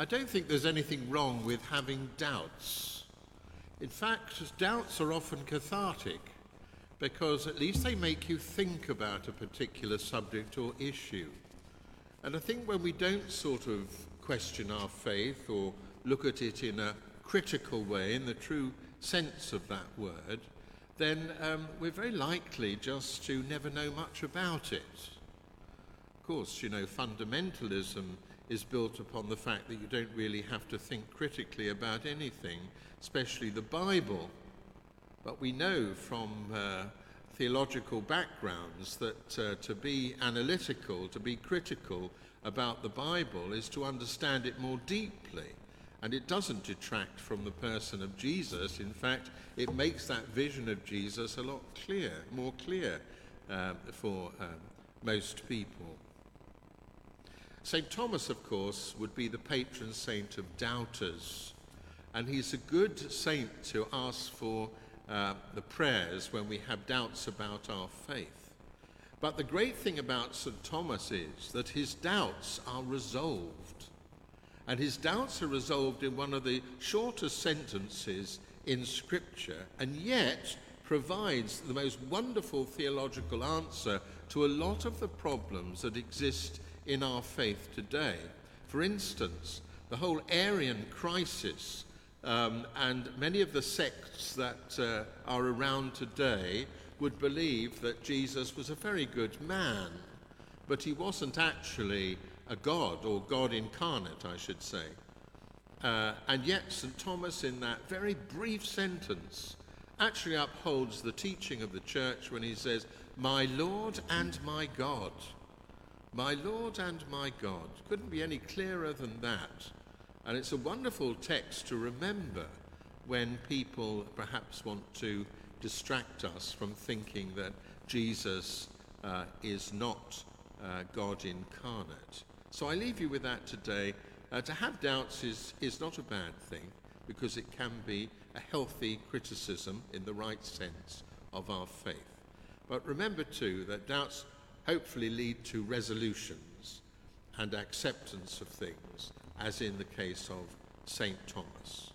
I don't think there's anything wrong with having doubts. In fact, doubts are often cathartic because at least they make you think about a particular subject or issue. And I think when we don't sort of question our faith or look at it in a critical way, in the true sense of that word, then um, we're very likely just to never know much about it. Of course, you know, fundamentalism is built upon the fact that you don't really have to think critically about anything, especially the Bible. But we know from uh, theological backgrounds that uh, to be analytical, to be critical about the Bible, is to understand it more deeply. And it doesn't detract from the person of Jesus. In fact, it makes that vision of Jesus a lot clearer, more clear um, for um, most people. St. Thomas, of course, would be the patron saint of doubters. And he's a good saint to ask for uh, the prayers when we have doubts about our faith. But the great thing about St. Thomas is that his doubts are resolved. And his doubts are resolved in one of the shortest sentences in Scripture, and yet provides the most wonderful theological answer to a lot of the problems that exist in our faith today. For instance, the whole Arian crisis um, and many of the sects that uh, are around today would believe that Jesus was a very good man, but he wasn't actually a God, or God incarnate, I should say. Uh, and yet, St. Thomas, in that very brief sentence, actually upholds the teaching of the church when he says, My Lord and my God. My Lord and my God. Couldn't be any clearer than that. And it's a wonderful text to remember when people perhaps want to distract us from thinking that Jesus uh, is not uh, God incarnate. So I leave you with that today. Uh, to have doubts is, is not a bad thing because it can be a healthy criticism in the right sense of our faith. But remember too that doubts hopefully lead to resolutions and acceptance of things, as in the case of St. Thomas.